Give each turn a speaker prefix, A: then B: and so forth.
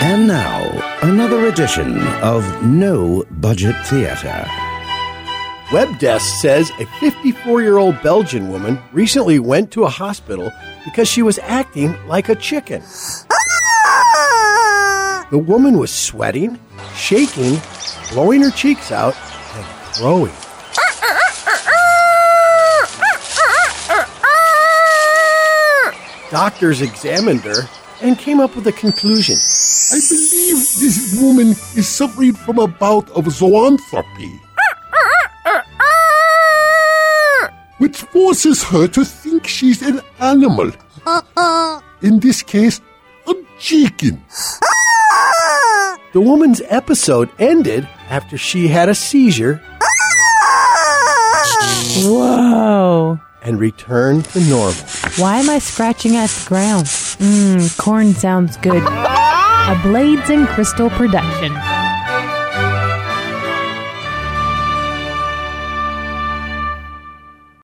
A: And now, another edition of No Budget Theater.
B: Webdesk says a 54 year old Belgian woman recently went to a hospital because she was acting like a chicken. The woman was sweating, shaking, blowing her cheeks out, and crowing. Doctors examined her and came up with a conclusion.
C: I believe this woman is suffering from a bout of zoanthropy, which forces her to think she's an animal. Uh-uh. In this case, a chicken.
B: The woman's episode ended after she had a seizure and return to normal.
D: Why am I scratching at the ground? Mmm, corn sounds good. A Blades and Crystal production.